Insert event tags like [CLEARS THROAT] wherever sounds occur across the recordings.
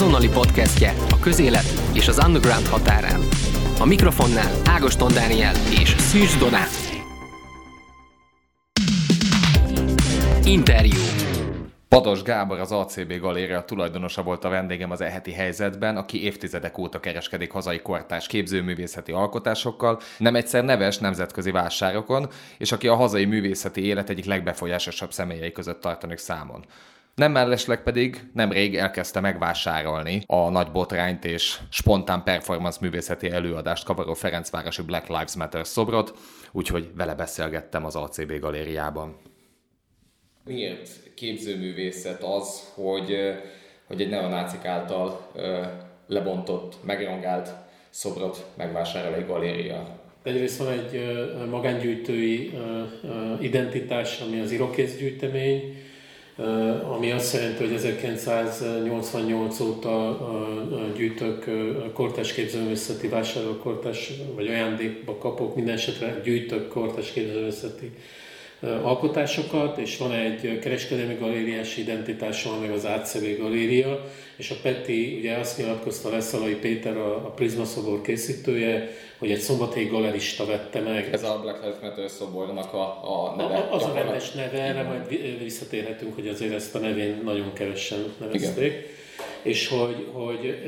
azonnali podcastje a közélet és az underground határán. A mikrofonnál Ágoston Dániel és Szűcs Donát. Interjú. Pados Gábor, az ACB Galéria tulajdonosa volt a vendégem az eheti helyzetben, aki évtizedek óta kereskedik hazai kortás képzőművészeti alkotásokkal, nem egyszer neves nemzetközi vásárokon, és aki a hazai művészeti élet egyik legbefolyásosabb személyei között tartanak számon. Nem mellesleg pedig nemrég elkezdte megvásárolni a nagy botrányt és spontán performance művészeti előadást kavaró Ferencvárosi Black Lives Matter szobrot, úgyhogy vele beszélgettem az ACB galériában. Miért képzőművészet az, hogy, hogy egy neonácik által lebontott, megrongált szobrot megvásárol egy galéria? Egyrészt van egy magángyűjtői identitás, ami az irokészgyűjtemény, ami azt jelenti, hogy 1988 óta gyűjtök kortás képzőművészeti vásárol, kortás, vagy ajándékba kapok, minden esetre gyűjtök kortás képzőművészeti alkotásokat, és van egy kereskedelmi galériás identitása, meg az ACB galéria, és a Peti ugye azt nyilatkozta Leszalai Péter, a, a Prisma szobor készítője, hogy egy szombathelyi galerista vette meg. Ez a Black Lives Matter szobornak a, a neve. A, az a rendes neve, erre majd visszatérhetünk, hogy azért ezt a nevén nagyon kevesen nevezték. Igen és hogy, hogy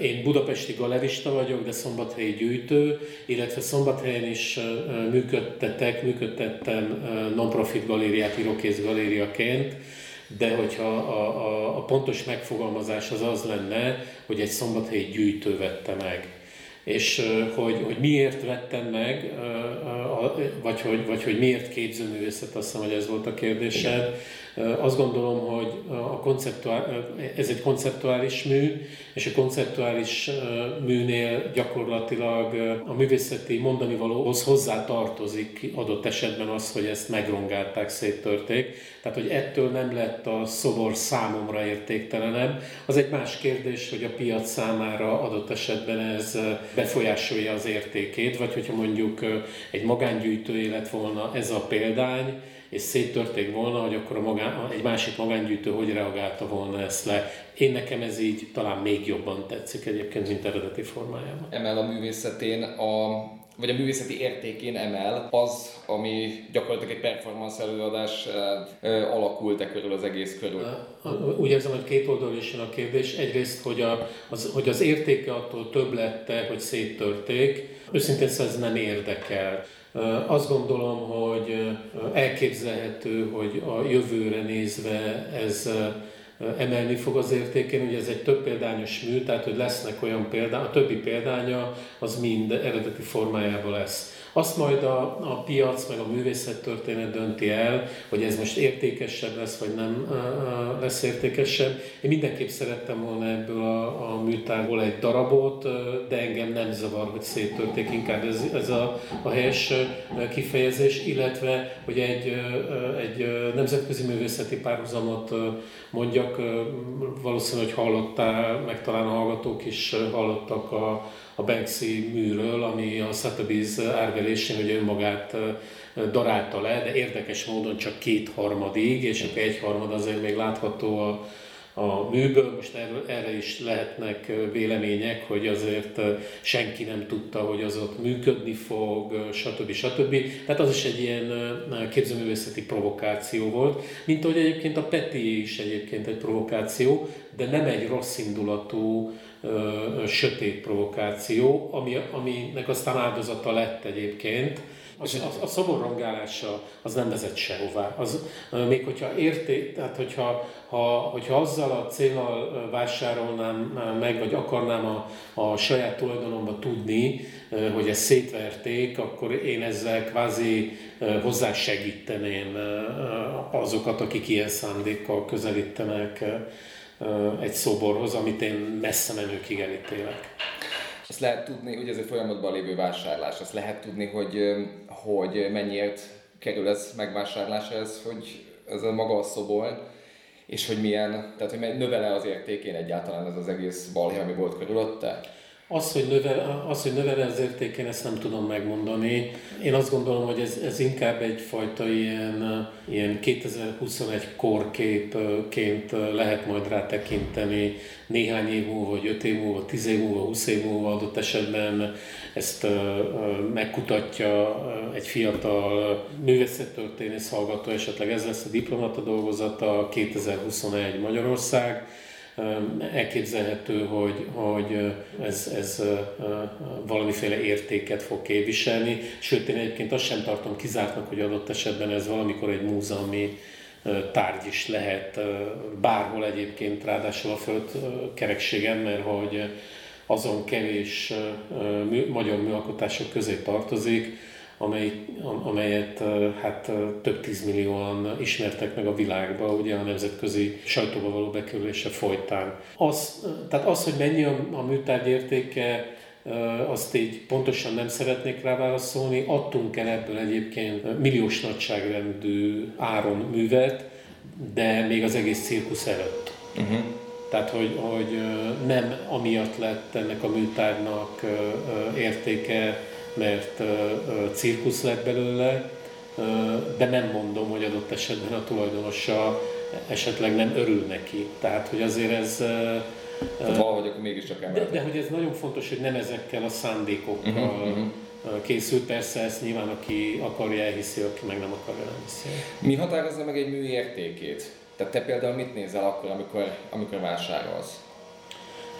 én budapesti galerista vagyok, de szombathelyi gyűjtő, illetve szombathelyen is működtetek, működtettem non-profit galériát, írókész galériaként, de hogyha a, a, a pontos megfogalmazás az az lenne, hogy egy szombathelyi gyűjtő vette meg és hogy, hogy miért vettem meg, vagy hogy, vagy hogy miért képzőművészet, azt hiszem, hogy ez volt a kérdésed. Azt gondolom, hogy a konceptuál, ez egy konceptuális mű, és a konceptuális műnél gyakorlatilag a művészeti mondani valóhoz hozzá tartozik adott esetben az, hogy ezt megrongálták, széttörték. Tehát, hogy ettől nem lett a szobor számomra értéktelenebb. Az egy más kérdés, hogy a piac számára adott esetben ez befolyásolja az értékét, vagy hogyha mondjuk egy magángyűjtőé lett volna ez a példány, és széttörték volna, hogy akkor a magán, egy másik magángyűjtő hogy reagálta volna ezt le. Én nekem ez így talán még jobban tetszik egyébként, mint eredeti formájában. Emel a művészetén a vagy a művészeti értékén emel az, ami gyakorlatilag egy performance előadás alakult e körül az egész körül. Úgy érzem, hogy két oldal is jön a kérdés. Egyrészt, hogy, a, az, hogy az értéke attól több lette, hogy széttörték. Őszintén szóval ez nem érdekel. Azt gondolom, hogy elképzelhető, hogy a jövőre nézve ez emelni fog az értékén. Ugye ez egy több példányos mű, tehát hogy lesznek olyan példány, a többi példánya az mind eredeti formájában lesz. Azt majd a, a piac meg a művészettörténet dönti el, hogy ez most értékesebb lesz, vagy nem lesz értékesebb. Én mindenképp szerettem volna ebből a, a műtárból egy darabot, de engem nem zavar, hogy széttörték, inkább ez, ez a, a helyes kifejezés, illetve, hogy egy, egy nemzetközi művészeti párhuzamot mondjak, valószínűleg, hogy hallottál, meg talán a hallgatók is hallottak a, a Banksy műről, ami a Sotheby's árverésén hogy önmagát darálta le, de érdekes módon csak két harmadig, és egy harmad azért még látható a, a műből. Most erre, erre is lehetnek vélemények, hogy azért senki nem tudta, hogy az ott működni fog, stb. stb. Tehát az is egy ilyen képzőművészeti provokáció volt, mint ahogy egyébként a Peti is egyébként egy provokáció, de nem egy rossz indulatú sötét provokáció, ami, aminek aztán áldozata lett egyébként. A, a, a szobor rongálása az nem vezet sehová. Az, még hogyha érték, tehát hogyha ha, hogyha azzal a célral vásárolnám meg, vagy akarnám a, a saját tulajdonomba tudni, hogy ezt szétverték, akkor én ezzel kvázi hozzá segíteném azokat, akik ilyen szándékkal közelítenek egy szoborhoz, amit én messze menőkig elítélek. Azt lehet tudni, hogy ez egy folyamatban lévő vásárlás, azt lehet tudni, hogy, hogy mennyiért kerül ez megvásárlásra, ez, hogy ez a maga a szobor, és hogy milyen, tehát hogy növele az értékén egyáltalán ez az egész balhé, ami volt körülötte? Az, hogy növel, az, hogy növel az értékén, ezt nem tudom megmondani. Én azt gondolom, hogy ez, ez inkább egyfajta ilyen, ilyen 2021 korképként lehet majd rá tekinteni néhány év múlva, vagy 5 év múlva, 10 év múlva, 20 év múlva adott esetben ezt megkutatja egy fiatal művészettörténész hallgató, esetleg ez lesz a diplomata dolgozata 2021 Magyarország, elképzelhető, hogy, hogy ez, ez valamiféle értéket fog képviselni, sőt én egyébként azt sem tartom kizártnak, hogy adott esetben ez valamikor egy múzeumi tárgy is lehet bárhol egyébként, ráadásul a föld kerekségen, mert hogy azon kevés magyar műalkotások közé tartozik, amely, amelyet hát több tízmillióan ismertek meg a világba, ugye a nemzetközi sajtóba való bekerülése folytán. Az, tehát az, hogy mennyi a, a műtárgy értéke, azt így pontosan nem szeretnék rá válaszolni. Adtunk el ebből egyébként milliós nagyságrendű áron művet, de még az egész cirkusz előtt. Uh-huh. Tehát, hogy, hogy nem amiatt lett ennek a műtárnak értéke, mert cirkusz lett belőle, de nem mondom, hogy adott esetben a tulajdonosa esetleg nem örül neki. Tehát, hogy azért ez... Tehát valahogy akkor mégiscsak de, de hogy ez nagyon fontos, hogy nem ezekkel a szándékokkal uh-huh, uh-huh. készült. Persze ezt nyilván aki akarja elhiszi, aki meg nem akarja nem hiszi. Mi határozza meg egy mű értékét? Tehát te például mit nézel akkor, amikor, amikor vásárolsz?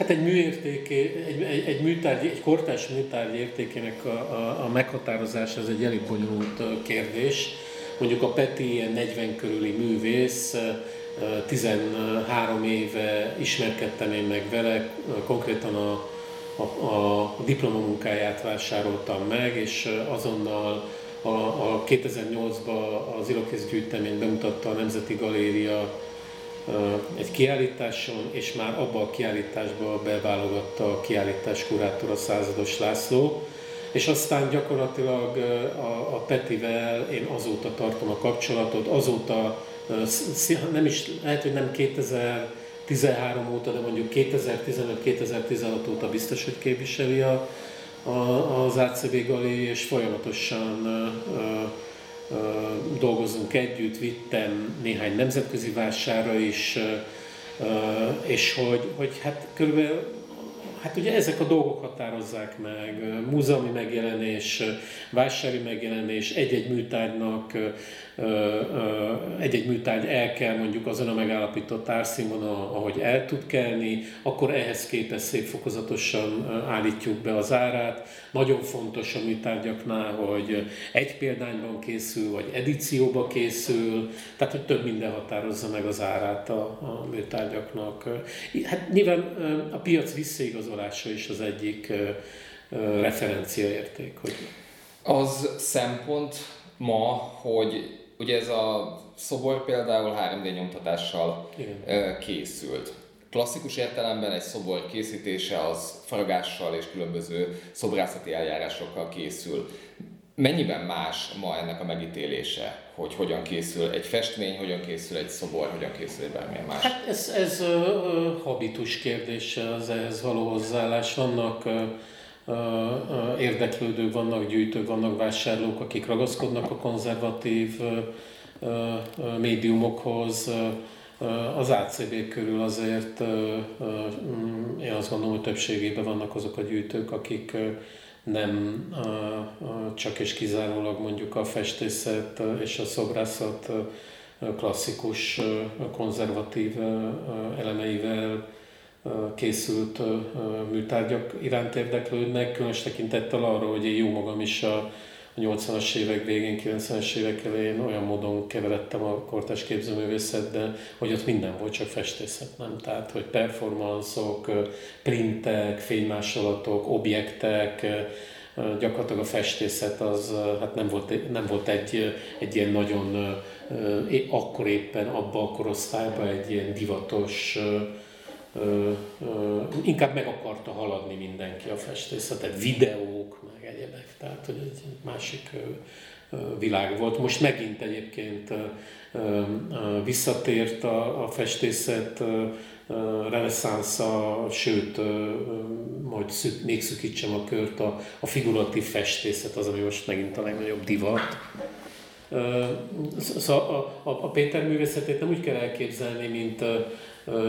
Hát egy műértéké, egy, egy, egy, műtárgy, egy kortás műtárgy értékének a, a, a meghatározása az egy elég bonyolult kérdés. Mondjuk a Peti ilyen 40 körüli művész, 13 éve ismerkedtem én meg vele, konkrétan a, a, a diplomamunkáját vásároltam meg, és azonnal a, a 2008-ban az Ilokész gyűjtemény bemutatta a Nemzeti Galéria egy kiállításon, és már abba a kiállításba beválogatta a kiállítás kurátora százados László, és aztán gyakorlatilag a, Petivel én azóta tartom a kapcsolatot, azóta nem is, lehet, hogy nem 2013 óta, de mondjuk 2015-2016 óta biztos, hogy képviseli a, a, az ACB Gali, és folyamatosan dolgozunk együtt, vittem néhány nemzetközi vásárra is, és hogy, hogy hát körülbelül Hát ugye ezek a dolgok határozzák meg, múzeumi megjelenés, vásári megjelenés, egy-egy műtárgynak, egy-egy műtárgy el kell mondjuk azon a megállapított árszínvonal, ahogy el tud kelni, akkor ehhez képest szép fokozatosan állítjuk be az árát. Nagyon fontos a műtárgyaknál, hogy egy példányban készül, vagy edícióba készül, tehát hogy több minden határozza meg az árát a, a műtárgyaknak. Hát nyilván a piac visszaigazolása is az egyik referenciaérték. Hogy... Az szempont ma, hogy ugye ez a szobor például 3D nyomtatással Igen. készült. Klasszikus értelemben egy szobor készítése az faragással és különböző szobrászati eljárásokkal készül. Mennyiben más ma ennek a megítélése, hogy hogyan készül egy festmény, hogyan készül egy szobor, hogyan készül egy bármilyen más? Hát ez, ez uh, habitus kérdése, az ehhez való hozzáállás. Vannak uh, érdeklődők, vannak gyűjtők, vannak vásárlók, akik ragaszkodnak a konzervatív médiumokhoz, az ACB körül azért én azt gondolom, hogy többségében vannak azok a gyűjtők, akik nem csak és kizárólag mondjuk a festészet és a szobrászat klasszikus, konzervatív elemeivel készült műtárgyak iránt érdeklődnek, különös tekintettel arra, hogy én jó magam is a a 80-as évek végén, 90-es évek elején olyan módon keveredtem a kortás képzőművészetbe, hogy ott minden volt, csak festészet, nem? Tehát, hogy performanszok, printek, fénymásolatok, objektek, gyakorlatilag a festészet az hát nem volt, nem volt egy, egy ilyen nagyon, akkor éppen abba a korosztályban egy ilyen divatos inkább meg akarta haladni mindenki a festészetet, videók, meg egyebek, tehát hogy egy másik világ volt. Most megint egyébként visszatért a, a festészet reneszánsza, sőt, majd szük, még szükítsem a kört, a, a figuratív festészet az, ami most megint a legnagyobb divat. Szóval a, a, a Péter művészetét nem úgy kell elképzelni, mint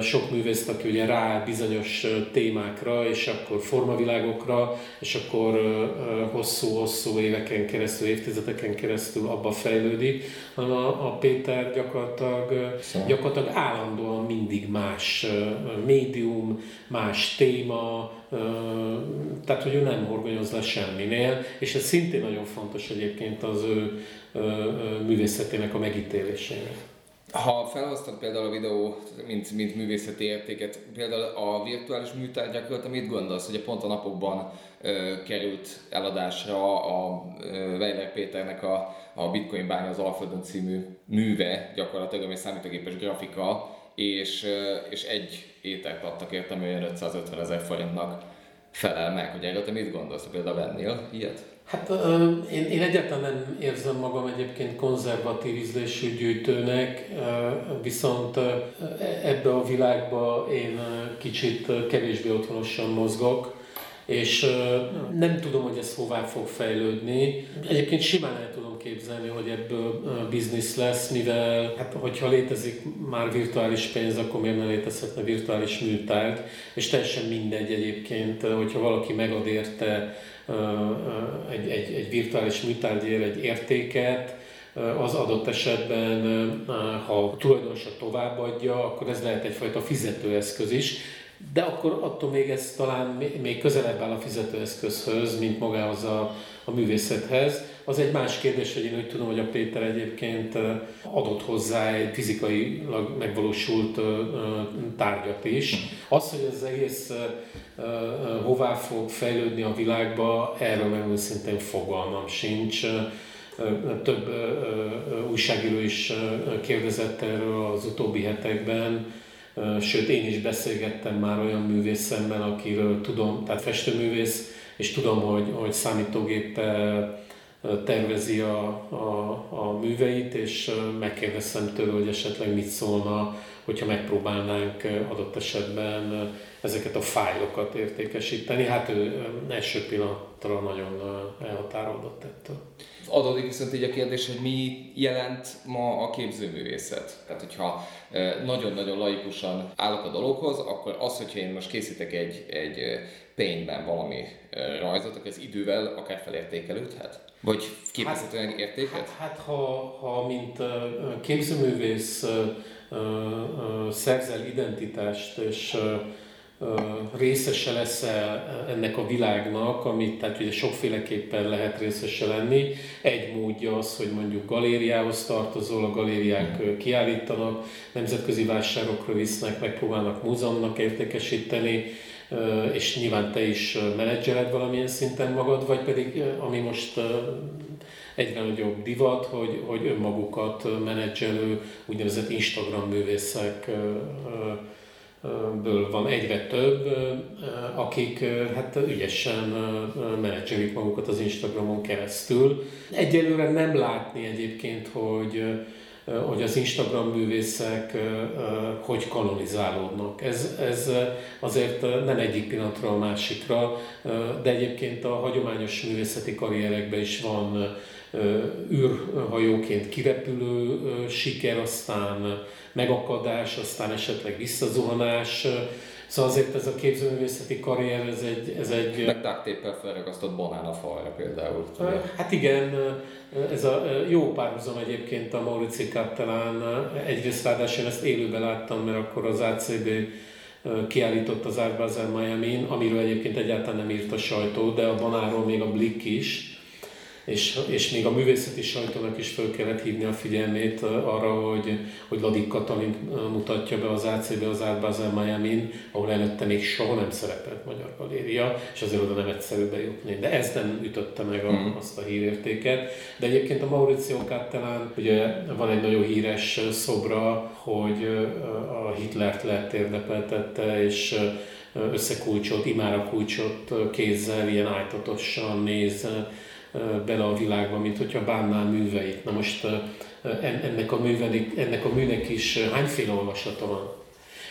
sok művész, aki ugye rá bizonyos témákra, és akkor formavilágokra, és akkor hosszú-hosszú éveken keresztül, évtizedeken keresztül abba fejlődik, hanem a, a Péter gyakorlatilag, szóval. gyakorlatilag állandóan mindig más médium, más téma, tehát hogy ő nem horgonyoz le semminél, és ez szintén nagyon fontos egyébként az ő művészetének a megítélésének. Ha felhoztad például a videó, mint, mint művészeti értéket, például a virtuális műtárgyakról, mit gondolsz, hogy pont a napokban ö, került eladásra a ö, Weiler Péternek a, a Bitcoin bánya az Alföldön című műve, gyakorlatilag, ami számítógépes grafika, és, ö, és egy ételt adtak értem, olyan 550 ezer forintnak felel meg, hogy erről te mit gondolsz, például vennél ilyet? Hát én, én egyáltalán nem érzem magam egyébként konzervatív ízlésű gyűjtőnek, viszont ebbe a világba én kicsit kevésbé otthonosan mozgok, és nem tudom, hogy ez hová fog fejlődni. Egyébként simán el tudom képzelni, hogy ebből biznisz lesz, mivel hát, hogyha létezik már virtuális pénz, akkor miért ne létezhetne virtuális műtárgy, és teljesen mindegy egyébként, hogyha valaki megad érte egy, egy, egy virtuális műtárgyér egy értéket, az adott esetben, ha a tulajdonosa továbbadja, akkor ez lehet egyfajta fizetőeszköz is, de akkor attól még ez talán még közelebb áll a fizetőeszközhöz, mint magához a, a művészethez. Az egy más kérdés, hogy én úgy tudom, hogy a Péter egyébként adott hozzá egy fizikailag megvalósult tárgyat is. Az, hogy ez egész hová fog fejlődni a világba, erről meg őszintén fogalmam sincs. Több újságíró is kérdezett erről az utóbbi hetekben, sőt én is beszélgettem már olyan művészemmel, akiről tudom, tehát festőművész, és tudom, hogy, hogy számítógéppel tervezi a, a, a műveit, és megkérdeztem tőle, hogy esetleg mit szólna, hogyha megpróbálnánk adott esetben ezeket a fájlokat értékesíteni. Hát ő első pillanatra nagyon elhatárolódott ettől. Adódik viszont így a kérdés, hogy mi jelent ma a képzőművészet. Tehát, hogyha nagyon-nagyon laikusan állok a dologhoz, akkor az, hogyha én most készítek egy, egy paintben valami rajzot, akkor ez idővel akár felértékelődhet? Vagy képezhetően hát, értéket? Hát, hát ha, ha mint képzőművész szerzel identitást, és részese lesz ennek a világnak, amit tehát ugye sokféleképpen lehet részese lenni. Egy módja az, hogy mondjuk galériához tartozol, a galériák kiállítanak, nemzetközi vásárokra visznek, megpróbálnak múzeumnak értékesíteni, és nyilván te is menedzseled valamilyen szinten magad, vagy pedig, ami most egyre nagyobb divat, hogy, hogy önmagukat menedzselő úgynevezett Instagram művészek ből van egyre több, akik hát ügyesen menedzselik magukat az Instagramon keresztül. Egyelőre nem látni egyébként, hogy hogy az Instagram művészek hogy kanonizálódnak. Ez, ez azért nem egyik pillanatra a másikra, de egyébként a hagyományos művészeti karrierekben is van űrhajóként kirepülő siker, aztán megakadás, aztán esetleg visszazuhanás. Szóval azért ez a képzőművészeti karrier, ez egy... Ez egy Meg duct felragasztott banán a falra például. Hát igen, ez a jó párhuzam egyébként a Maurici Cattelán. Egyrészt ráadásul én ezt élőben láttam, mert akkor az ACB kiállított az Art Basel Miami-n, amiről egyébként egyáltalán nem írt a sajtó, de a banáról még a Blick is és, és még a művészeti sajtónak is fel kellett hívni a figyelmét arra, hogy, hogy Ladik Katalin mutatja be az AC-be az Art Basel miami ahol előtte még soha nem szerepelt Magyar Galéria, és azért oda nem egyszerű bejutni. De ez nem ütötte meg a, mm. azt a hírértéket. De egyébként a Mauricio Cattelán, ugye van egy nagyon híres szobra, hogy a Hitlert lett érdepeltette, és összekulcsolt, imára kulcsot kézzel, ilyen ájtatosan néz bele a világba, mint hogyha bánná műveit. Na most ennek a, művenik, ennek a műnek is hányféle olvasata van?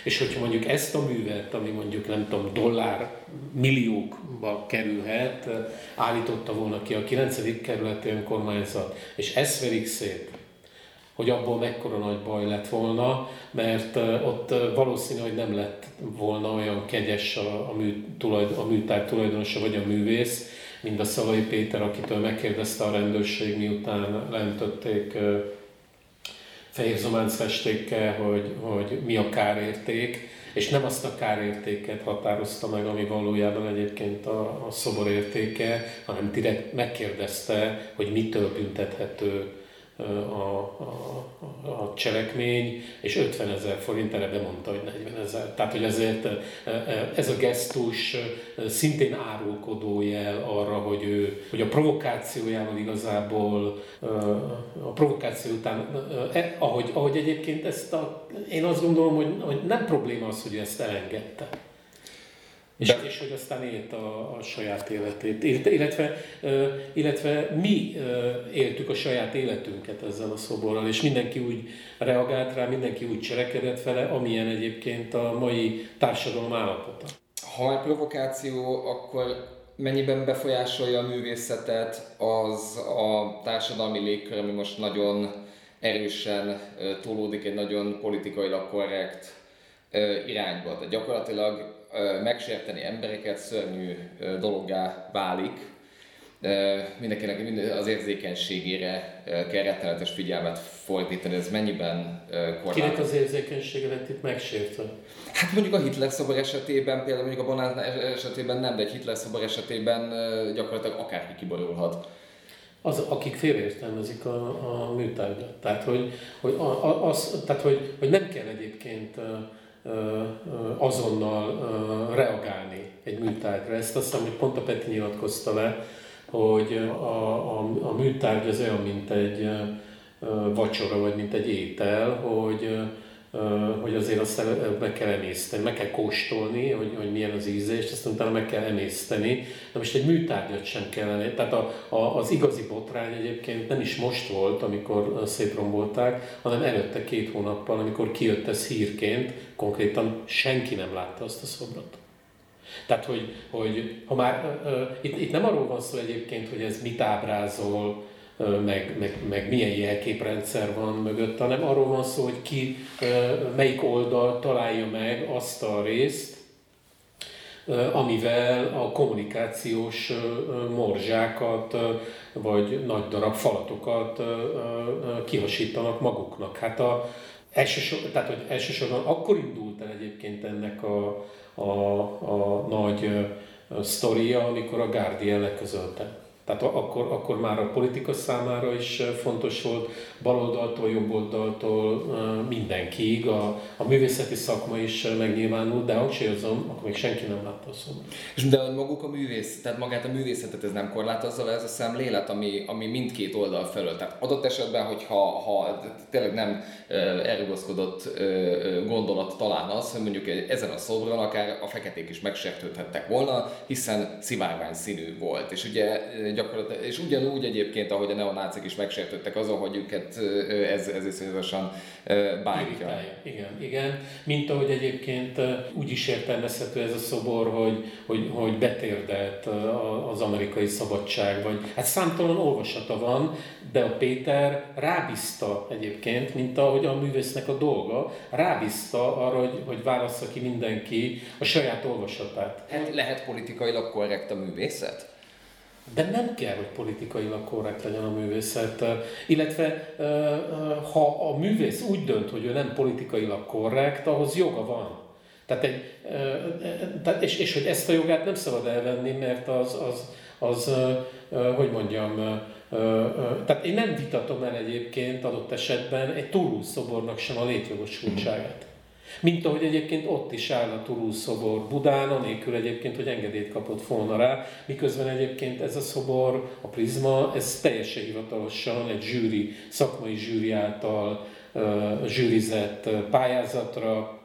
És hogyha mondjuk ezt a művet, ami mondjuk nem tudom, dollár milliókba kerülhet, állította volna ki a 9. kerületi önkormányzat, és ezt verik szét, hogy abból mekkora nagy baj lett volna, mert ott valószínű, hogy nem lett volna olyan kegyes a, a, mű, tulajdon, a műtár tulajdonosa vagy a művész, mint a Szalai Péter, akitől megkérdezte a rendőrség, miután lentötték fehér zománc festékkel, hogy, hogy mi a kárérték, és nem azt a kárértéket határozta meg, ami valójában egyébként a, a szobor értéke, hanem direkt megkérdezte, hogy mitől büntethető a, a, a cselekmény, és 50 ezer forint erre bemondta, hogy 40 ezer. Tehát, hogy ezért ez a gesztus szintén árulkodó jel arra, hogy, ő, hogy a provokációjával igazából, a provokáció után, e, ahogy, ahogy egyébként ezt a, én azt gondolom, hogy, hogy nem probléma az, hogy ezt elengedte. És, De... és hogy aztán élt a, a saját életét. Illetve, illetve mi éltük a saját életünket ezzel a szoborral, és mindenki úgy reagált rá, mindenki úgy cselekedett vele, amilyen egyébként a mai társadalom állapota. Ha egy provokáció, akkor mennyiben befolyásolja a művészetet az a társadalmi légkör, ami most nagyon erősen tolódik egy nagyon politikailag korrekt irányba. Tehát gyakorlatilag megsérteni embereket szörnyű dologgá válik. Mindenkinek az érzékenységére kell rettenetes figyelmet fordítani, ez mennyiben korlátoz? Kinek az érzékenysége lett itt megsértve? Hát mondjuk a Hitler szobor esetében, például mondjuk a Bonán esetében nem, de egy Hitler szobor esetében gyakorlatilag akárki kiborulhat. Az, akik félreértelmezik a, a műtárgyat. Tehát, hogy, hogy, a, az, tehát hogy, hogy nem kell egyébként azonnal reagálni egy műtárgyra. Ezt azt hiszem, hogy pont a Peti nyilatkozta le, hogy a, a, a műtárgy az olyan, mint egy vacsora, vagy mint egy étel, hogy hogy azért azt meg kell emészteni, meg kell kóstolni, hogy, hogy milyen az íze, és azt utána meg kell emészteni. Na most egy műtárgyat sem kellene. Tehát a, a, az igazi botrány egyébként nem is most volt, amikor szétrombolták, hanem előtte két hónappal, amikor kijött ez hírként, konkrétan senki nem látta azt a szobrot. Tehát, hogy, hogy ha már, uh, itt, itt nem arról van szó egyébként, hogy ez mit ábrázol, meg, meg, meg milyen jelképrendszer van mögött, hanem arról van szó, hogy ki melyik oldal találja meg azt a részt, amivel a kommunikációs morzsákat, vagy nagy darab falatokat kihasítanak maguknak. Hát a, elsősorban, tehát, hogy elsősorban akkor indult el egyébként ennek a, a, a nagy sztoria, amikor a Guardian leközölte tehát akkor, akkor már a politika számára is fontos volt, baloldaltól, jobboldaltól mindenkiig, a, a művészeti szakma is megnyilvánult, de hangsúlyozom, akkor még senki nem látta a szót. És de maguk a művész, tehát magát a művészetet ez nem korlátozza ez a szemlélet, ami, ami mindkét oldal felől. Tehát adott esetben, hogyha ha tényleg nem elrugaszkodott gondolat talán az, hogy mondjuk ezen a szobron akár a feketék is megsértődhettek volna, hiszen szivárvány színű volt. És ugye gyakorlatilag, és ugyanúgy egyébként, ahogy a neonácik is megsértődtek azon, hogy őket ez, ez iszonyatosan bántja. Igen, igen. Mint ahogy egyébként úgy is értelmezhető ez a szobor, hogy, hogy, hogy betérdelt az amerikai szabadság, vagy hát számtalan olvasata van, de a Péter rábízta egyébként, mint ahogy a művésznek a dolga, rábízta arra, hogy, hogy válassza ki mindenki a saját olvasatát. Hát lehet politikailag korrekt a művészet? De nem kell, hogy politikailag korrekt legyen a művészet. Illetve ha a művész úgy dönt, hogy ő nem politikailag korrekt, ahhoz joga van. Tehát egy, és, és hogy ezt a jogát nem szabad elvenni, mert az, az, az hogy mondjam, tehát én nem vitatom el egyébként adott esetben egy Toulouse szobornak sem a létjogosultságát. Mint ahogy egyébként ott is áll a Toulouse szobor Budán, anélkül egyébként, hogy engedélyt kapott volna rá, miközben egyébként ez a szobor, a prizma, ez teljesen hivatalosan egy zsűri, szakmai zsűri által uh, zsűrizett pályázatra.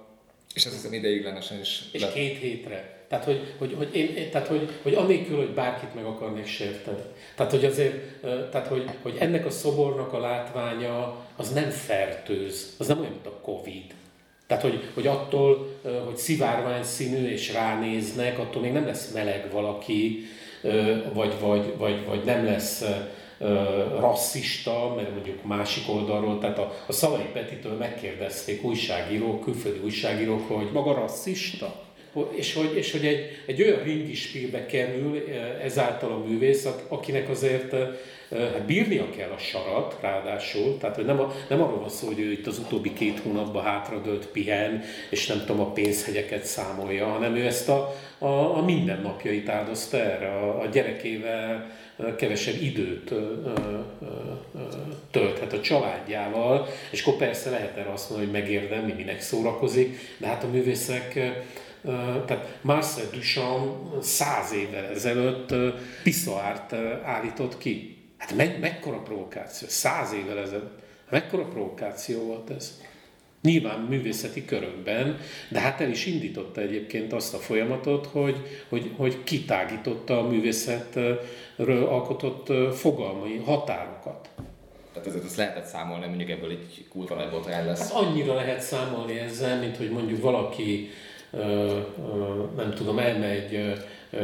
És ez hiszem ideiglenesen is. És le... két hétre. Tehát, hogy, hogy, hogy, én, tehát hogy, hogy anélkül, hogy bárkit meg akarnék sérteni. Tehát, hogy azért, tehát, hogy, hogy ennek a szobornak a látványa az nem fertőz, az nem olyan, mint a Covid Tehát, hogy, hogy attól, hogy szivárvány színű és ránéznek, attól még nem lesz meleg valaki, vagy, vagy, vagy, vagy nem lesz rasszista, mert mondjuk másik oldalról, tehát a, a Szalai Petitől megkérdezték újságírók, külföldi újságírók, hogy maga rasszista? És hogy, és hogy egy, egy olyan ringispírbe kerül ezáltal a művész, akinek azért hát bírnia kell a sarat, ráadásul, tehát hogy nem, a, nem arról van szó, hogy ő itt az utóbbi két hónapban hátradőlt pihen, és nem tudom, a pénzhegyeket számolja, hanem ő ezt a, a, a mindennapjait áldozta erre, a, a gyerekével kevesebb időt tölthet a családjával, és akkor persze lehet erre azt mondani, hogy megérdemli, minek szórakozik, de hát a művészek tehát Marcel Duchamp száz évvel ezelőtt Pissoárt állított ki. Hát me- mekkora provokáció, száz évvel ezelőtt. Mekkora provokáció volt ez? Nyilván művészeti körökben, de hát el is indította egyébként azt a folyamatot, hogy, hogy, hogy kitágította a művészetről alkotott fogalmai, határokat. Tehát ezért azt lehetett számolni, mondjuk ebből egy kurva nagy botrány lesz. Hát annyira lehet számolni ezzel, mint hogy mondjuk valaki nem tudom, elmegy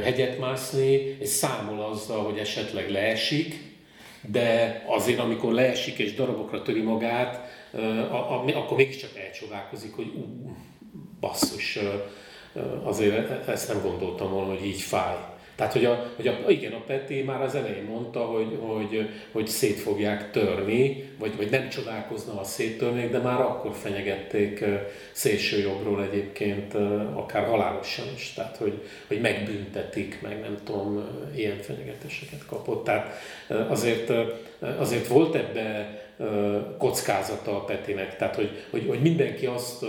hegyet mászni, és számol azzal, hogy esetleg leesik, de azért, amikor leesik és darabokra töri magát, akkor mégiscsak elcsodálkozik, hogy ú, basszus, azért e-, ezt nem gondoltam volna, hogy így fáj. Tehát, hogy, a, hogy a, igen, a Peti már az elején mondta, hogy, hogy, hogy szét fogják törni, vagy, vagy nem csodálkozna, ha széttörnék, de már akkor fenyegették szélső jobbról egyébként, akár halálosan is. Tehát, hogy, hogy megbüntetik, meg nem tudom, ilyen fenyegetéseket kapott. Tehát azért, azért volt ebbe kockázata a Petinek. Tehát, hogy, hogy, hogy mindenki azt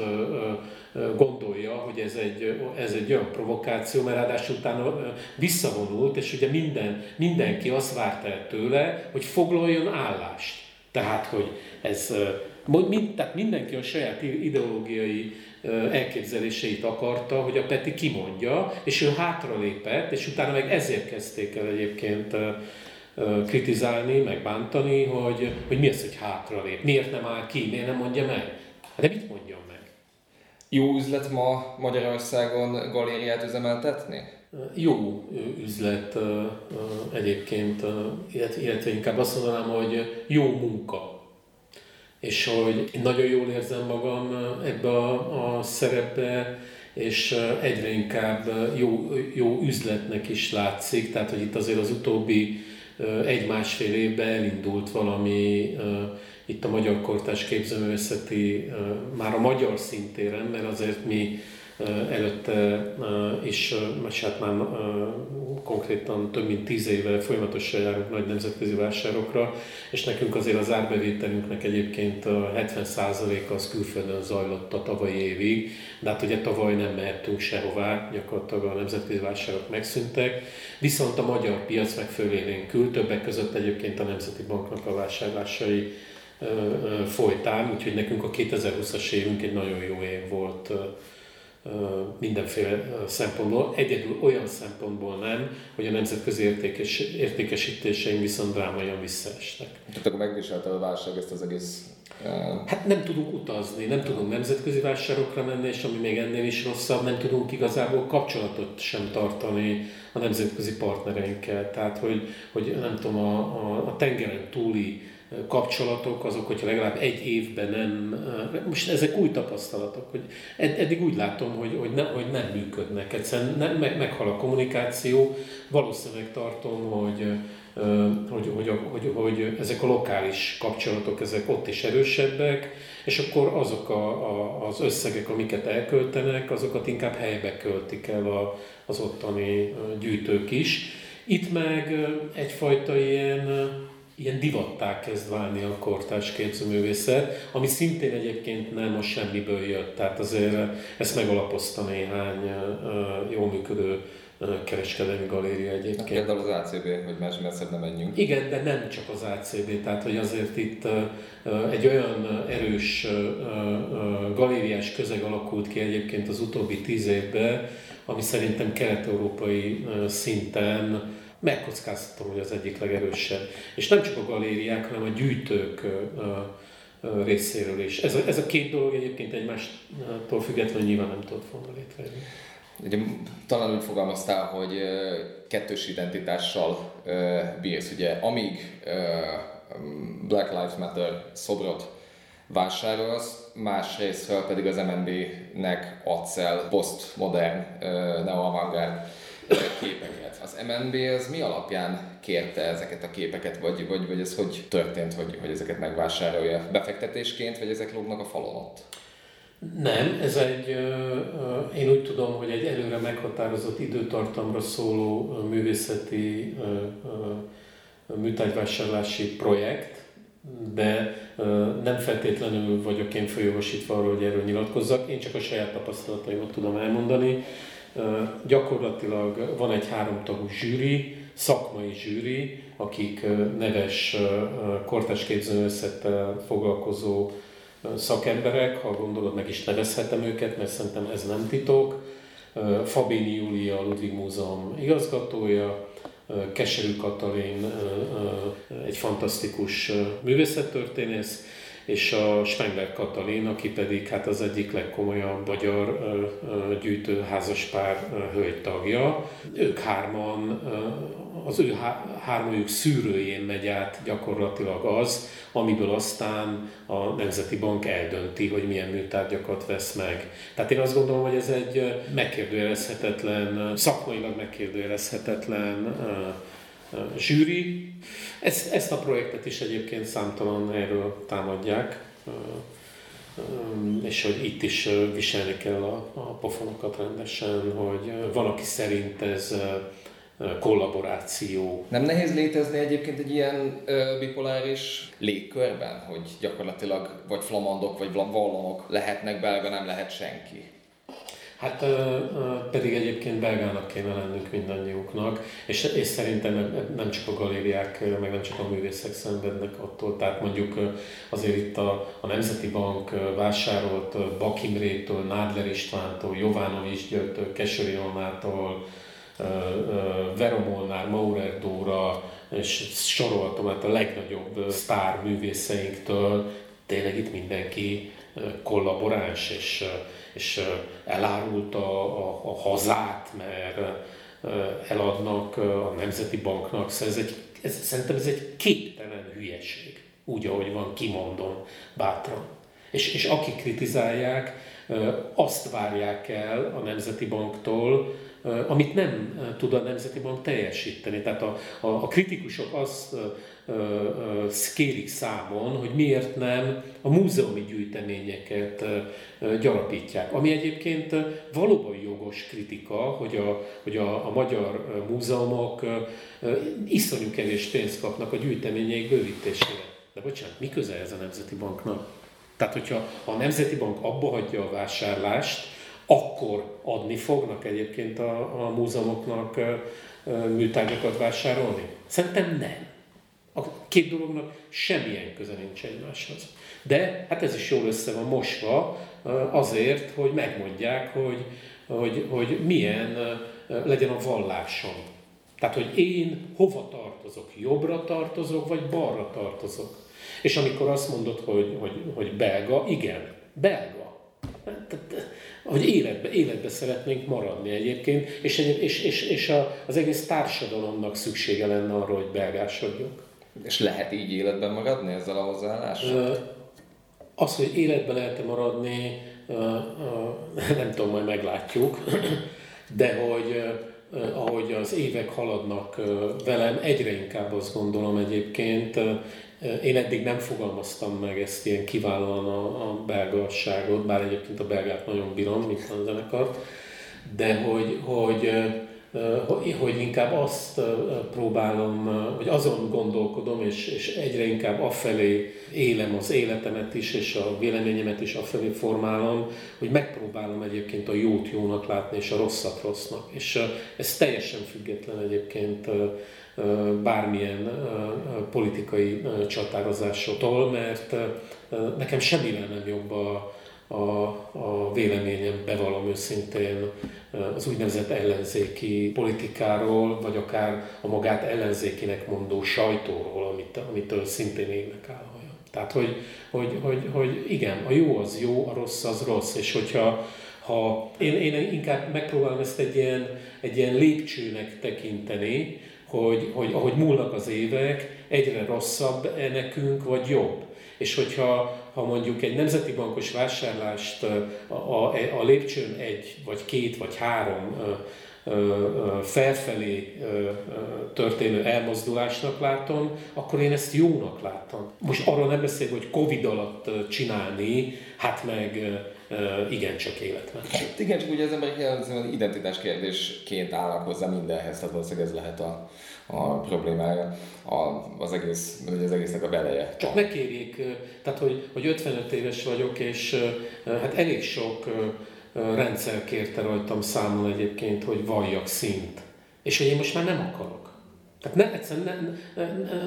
gondolja, hogy ez egy, ez egy olyan provokáció, mert ráadásul utána visszavonult, és ugye minden, mindenki azt várta el tőle, hogy foglaljon állást. Tehát, hogy ez, mind, tehát mindenki a saját ideológiai elképzeléseit akarta, hogy a Peti kimondja, és ő hátralépett, és utána meg ezért kezdték el egyébként kritizálni, meg bántani, hogy, hogy mi az, hogy hátralép, miért nem áll ki, miért nem mondja meg. De mit mondjon meg? Jó üzlet ma Magyarországon galériát üzemeltetni? Jó üzlet egyébként, illetve inkább azt mondanám, hogy jó munka. És hogy nagyon jól érzem magam ebbe a, a szerepbe, és egyre inkább jó, jó üzletnek is látszik, tehát hogy itt azért az utóbbi egy-másfél évben elindult valami itt a Magyar Kortás Képzőművészeti, már a magyar szintéren, mert azért mi előtte is, és hát már konkrétan több mint tíz éve folyamatosan járunk nagy nemzetközi vásárokra, és nekünk azért az árbevételünknek egyébként a 70%-a az külföldön zajlott a tavalyi évig, de hát ugye tavaly nem mehettünk sehová, gyakorlatilag a nemzetközi vásárok megszűntek, viszont a magyar piac meg fölélénkül, többek között egyébként a Nemzeti Banknak a vásárlásai folytán, úgyhogy nekünk a 2020-as évünk egy nagyon jó év volt mindenféle szempontból, egyedül olyan szempontból nem, hogy a nemzetközi értékes, értékesítéseink viszont drámaian visszaestek. Tehát akkor megviselte a válság ezt az egész Hát nem tudunk utazni, nem tudunk nemzetközi vásárokra menni, és ami még ennél is rosszabb, nem tudunk igazából kapcsolatot sem tartani a nemzetközi partnereinkkel. Tehát, hogy, hogy nem tudom, a, a, a tengeren túli kapcsolatok, azok, hogyha legalább egy évben nem, most ezek új tapasztalatok, hogy eddig úgy látom, hogy, hogy, nem, hogy nem működnek, egyszerűen nem, meg, meghal a kommunikáció, valószínűleg tartom, hogy, hogy, hogy, hogy, hogy ezek a lokális kapcsolatok, ezek ott is erősebbek, és akkor azok a, a, az összegek, amiket elköltenek, azokat inkább helybe költik el a, az ottani gyűjtők is. Itt meg egyfajta ilyen ilyen divattá kezd válni a kortárs képzőművészet, ami szintén egyébként nem a semmiből jött, tehát azért ezt megalapozta néhány jól működő kereskedelmi galéria egyébként. Például az ACB, hogy más messzebb nem menjünk. Igen, de nem csak az ACB, tehát hogy azért itt egy olyan erős galériás közeg alakult ki egyébként az utóbbi tíz évben, ami szerintem kelet-európai szinten megkockáztatom, hogy az egyik legerősebb. És nem csak a galériák, hanem a gyűjtők részéről is. Ez a, ez a két dolog egyébként egymástól függetlenül nyilván nem tudott volna létrejönni. Ugye, talán úgy fogalmaztál, hogy kettős identitással bírsz. Ugye, amíg Black Lives Matter szobrot vásárolsz, másrésztről pedig az MNB-nek adsz el posztmodern, neo képeket. Az MNB az mi alapján kérte ezeket a képeket, vagy, vagy, vagy ez hogy történt, hogy, hogy ezeket megvásárolja? Befektetésként, vagy ezek lógnak a falon ott? Nem, ez egy, én úgy tudom, hogy egy előre meghatározott időtartamra szóló művészeti műtárgyvásárlási projekt, de nem feltétlenül vagyok én folyósítva arról, hogy erről nyilatkozzak, én csak a saját tapasztalataimat tudom elmondani. Gyakorlatilag van egy háromtagú zsűri, szakmai zsűri, akik neves kortás képzőművészettel foglalkozó szakemberek, ha gondolod, meg is nevezhetem őket, mert szerintem ez nem titok. Fabini Júlia, Ludwig Múzeum igazgatója, Keserű Katalin egy fantasztikus művészettörténész, és a Spengler Katalin, aki pedig hát az egyik legkomolyabb magyar gyűjtő házaspár hölgy tagja. Ők hárman, az ő hármajuk szűrőjén megy át gyakorlatilag az, amiből aztán a Nemzeti Bank eldönti, hogy milyen műtárgyakat vesz meg. Tehát én azt gondolom, hogy ez egy megkérdőjelezhetetlen, szakmailag megkérdőjelezhetetlen zsűri. Ezt, ezt a projektet is egyébként számtalan erről támadják, és hogy itt is viselni kell a, a pofonokat rendesen, hogy van, aki szerint ez kollaboráció. Nem nehéz létezni egyébként egy ilyen ö, bipoláris légkörben, hogy gyakorlatilag vagy flamandok, vagy vallonok lehetnek belga, nem lehet senki? Hát pedig egyébként belgának kéne lennünk mindannyiuknak, és, és szerintem nem csak a galériák, meg nem csak a művészek szenvednek attól. Tehát mondjuk azért itt a, a Nemzeti Bank vásárolt Bakimrétől, Nádler Istvántól, Jovanovics Györgytől, Keseri Almától, Veromolnár, Maurer Dóra, és soroltam hát a legnagyobb sztár művészeinktől, tényleg itt mindenki kollaboráns, és és elárult a, a, a hazát, mert eladnak a Nemzeti Banknak. Szóval ez egy, ez, szerintem ez egy képtelen hülyeség, úgy, ahogy van, kimondom bátran. És, és akik kritizálják, azt várják el a Nemzeti Banktól, amit nem tud a Nemzeti Bank teljesíteni. Tehát a, a, a kritikusok azt kérik számon, hogy miért nem a múzeumi gyűjteményeket gyarapítják. Ami egyébként valóban jogos kritika, hogy a, hogy a, a magyar múzeumok iszonyú kevés pénzt kapnak a gyűjteményeik bővítésére. De bocsánat, mi köze ez a Nemzeti Banknak? Tehát, hogyha a Nemzeti Bank abba hagyja a vásárlást, akkor adni fognak egyébként a, a múzeumoknak műtárgyakat vásárolni? Szerintem nem. A két dolognak semmilyen köze nincs egymáshoz. De hát ez is jól össze van mosva azért, hogy megmondják, hogy, hogy, hogy milyen legyen a vallásom. Tehát, hogy én hova tartozok, jobbra tartozok, vagy balra tartozok. És amikor azt mondod, hogy, hogy, hogy belga, igen, belga. Hogy életbe, életbe szeretnénk maradni egyébként, és, és, és, és a, az egész társadalomnak szüksége lenne arra, hogy belgásodjunk. És lehet így életben maradni ezzel a hozzáállással? Az, hogy életben lehet maradni, [LAUGHS] nem tudom, majd meglátjuk, [CLEARS THROAT] de hogy ahogy az évek haladnak velem, egyre inkább azt gondolom egyébként, én eddig nem fogalmaztam meg ezt ilyen kiválóan a, a belgasságot, bár egyébként a belgát nagyon bírom, mint a zenekart, de hogy, hogy hogy inkább azt próbálom, vagy azon gondolkodom, és, és egyre inkább afelé élem az életemet is, és a véleményemet is afelé formálom, hogy megpróbálom egyébként a jót jónak látni, és a rosszat rossznak. És ez teljesen független egyébként bármilyen politikai csatározásoktól, mert nekem semmivel nem jobb a, a, a véleményem, bevallom őszintén, az úgynevezett ellenzéki politikáról, vagy akár a magát ellenzékinek mondó sajtóról, amit, amitől szintén égnek áll Tehát, hogy, hogy, hogy, hogy igen, a jó az jó, a rossz az rossz, és hogyha ha én, én inkább megpróbálom ezt egy ilyen, egy ilyen lépcsőnek tekinteni, hogy, hogy ahogy múlnak az évek, egyre rosszabb -e nekünk, vagy jobb. És hogyha ha mondjuk egy nemzeti bankos vásárlást a, a, a lépcsőn egy, vagy két, vagy három felfelé történő elmozdulásnak látom, akkor én ezt jónak látom. Most arról nem beszélek, hogy Covid alatt csinálni, hát meg igen csak életben. Hát igen, csak ugye az emberek az identitás kérdésként állnak hozzá mindenhez, tehát valószínűleg ez lehet a, a problémája, a, az, egész, az egésznek a beleje. Csak ne kérjék, tehát hogy, hogy 55 éves vagyok, és hát elég sok rendszer kérte rajtam számon egyébként, hogy valljak szint. És hogy én most már nem akarok. Tehát nem, egyszerűen nem,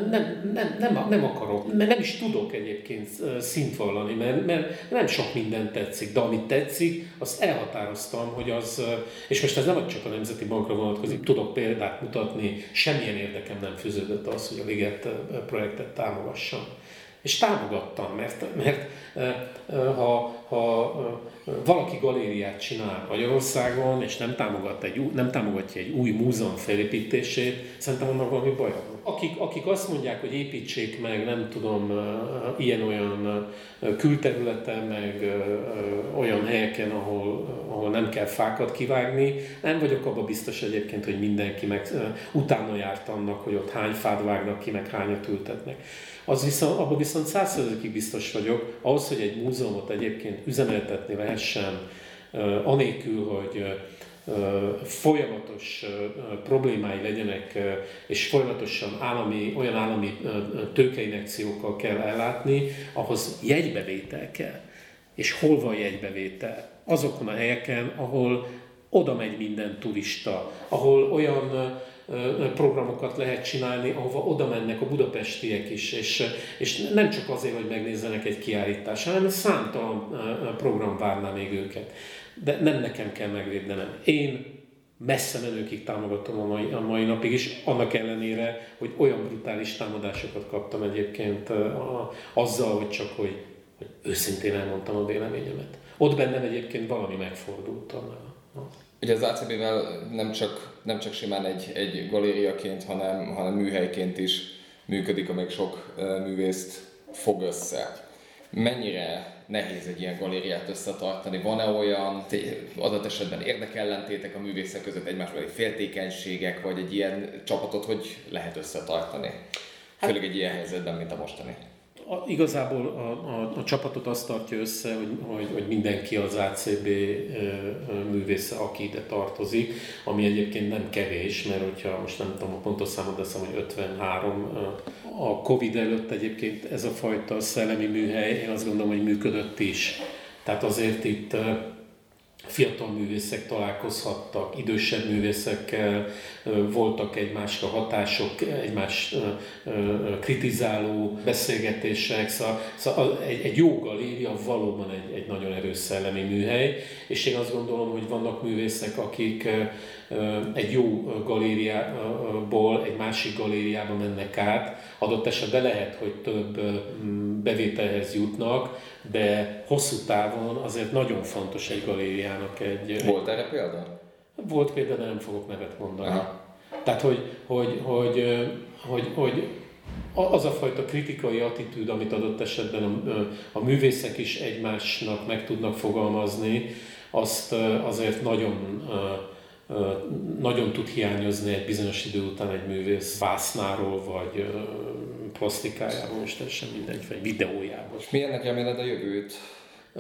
nem, nem, nem, nem akarok, mert nem is tudok egyébként szint vallani, mert, mert nem sok minden tetszik, de amit tetszik, azt elhatároztam, hogy az, és most ez nem csak a Nemzeti Bankra vonatkozik, tudok példát mutatni, semmilyen érdekem nem fűződött az, hogy a Liget projektet támogassam. És támogattam, mert, mert ha, ha valaki galériát csinál Magyarországon, és nem, támogat egy, nem támogatja egy új múzeum felépítését, szerintem annak valami baj van. Akik, akik azt mondják, hogy építsék meg, nem tudom, ilyen-olyan külterületen, meg olyan helyeken, ahol, ahol nem kell fákat kivágni, nem vagyok abban biztos egyébként, hogy mindenki meg utána járt annak, hogy ott hány fát vágnak ki, meg hányat ültetnek. Az viszont, abban viszont százszerzőkig biztos vagyok, ahhoz, hogy egy múzeumot egyébként üzemeltetni lehessen, anélkül, hogy folyamatos problémái legyenek, és folyamatosan állami, olyan állami tőkeinekciókkal kell ellátni, ahhoz jegybevétel kell. És hol van jegybevétel? Azokon a helyeken, ahol oda megy minden turista, ahol olyan programokat lehet csinálni, ahova oda mennek a budapestiek is, és, és nem csak azért, hogy megnézzenek egy kiállítást, hanem számtalan program várná még őket. De nem nekem kell megvédnem. Én messze menőkig támogatom a mai, a mai napig is, annak ellenére, hogy olyan brutális támadásokat kaptam egyébként a, azzal, hogy csak hogy, hogy őszintén elmondtam a véleményemet. Ott bennem egyébként valami megfordult. Ugye az ACB-vel nem csak, nem csak simán egy, egy galériaként, hanem, hanem műhelyként is működik, amelyik sok művészt fog össze. Mennyire nehéz egy ilyen galériát összetartani? Van-e olyan adat esetben érdekellentétek a művészek között, egymásbeli féltékenységek, vagy egy ilyen csapatot hogy lehet összetartani? Hát- Főleg egy ilyen helyzetben, mint a mostani a, igazából a, a, a csapatot azt tartja össze, hogy, hogy, hogy mindenki az ACB művésze, aki ide tartozik, ami egyébként nem kevés, mert hogyha most nem tudom a pontos számot, de azt hogy 53 a Covid előtt egyébként ez a fajta szellemi műhely, én azt gondolom, hogy működött is. Tehát azért itt fiatal művészek találkozhattak, idősebb művészekkel, voltak egymásra hatások, egymás kritizáló beszélgetések, szóval, szóval egy, egy jó galéria valóban egy, egy nagyon erős szellemi műhely, és én azt gondolom, hogy vannak művészek, akik egy jó galériából egy másik galériába mennek át, adott esetben lehet, hogy több bevételhez jutnak, de hosszú távon azért nagyon fontos egy galériának egy... Volt erre példa? Volt példa, de nem fogok nevet mondani. Aha. Tehát, hogy, hogy, hogy, hogy, hogy az a fajta kritikai attitűd, amit adott esetben a, a művészek is egymásnak meg tudnak fogalmazni, azt azért nagyon nagyon tud hiányozni egy bizonyos idő után egy művész vásznáról, vagy plastikájából, most teljesen mindegy, vagy videójából. És milyennek reméled a jövőt?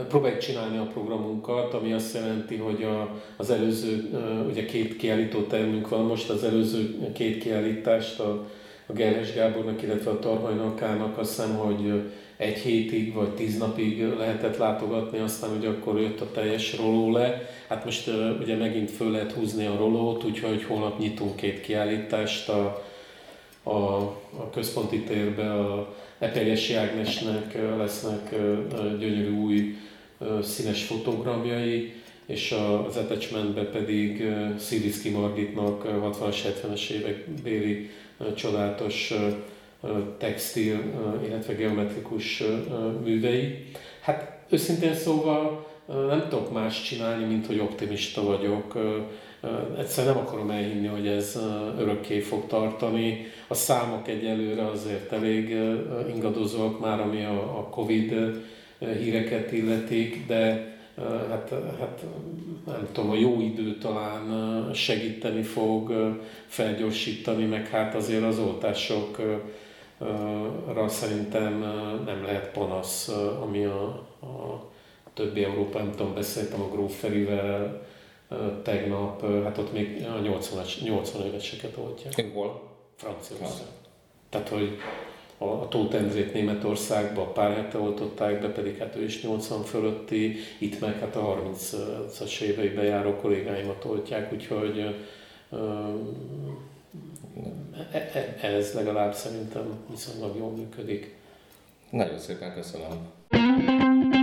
Próbáljuk csinálni a programunkat, ami azt jelenti, hogy a, az előző, ugye két kiállító termünk van most, az előző két kiállítást a, a Gerhes Gábornak, illetve a Tarhajnakának azt hiszem, hogy egy hétig vagy tíz napig lehetett látogatni, aztán ugye akkor jött a teljes roló le. Hát most ugye megint föl lehet húzni a rolót, úgyhogy holnap nyitunk két kiállítást a, a, a központi térbe, a Eperjesi Ágnesnek lesznek gyönyörű új színes fotogramjai, és az attachmentben pedig Sziliszki Margitnak 60-as, 70-es évek béli csodálatos textil, illetve geometrikus művei. Hát őszintén szóval nem tudok más csinálni, mint hogy optimista vagyok. Egyszerűen nem akarom elhinni, hogy ez örökké fog tartani. A számok egyelőre azért elég ingadozóak már, ami a Covid híreket illetik, de hát, hát nem tudom, a jó idő talán segíteni fog, felgyorsítani, meg hát azért az oltásokra szerintem nem lehet panasz, ami a, a többi Európa, nem tudom, beszéltem a Gróf Ferivel tegnap, hát ott még a 80, 80 éveseket oltják. Hol? Franciaország. Tehát, hogy a, a Tóth Endrét Németországba pár hete oltották be, pedig hát ő is 80 fölötti, itt meg hát a 30-as éveiben járó kollégáimat oltják, úgyhogy ez legalább szerintem viszonylag jól működik. Nagyon szépen köszönöm.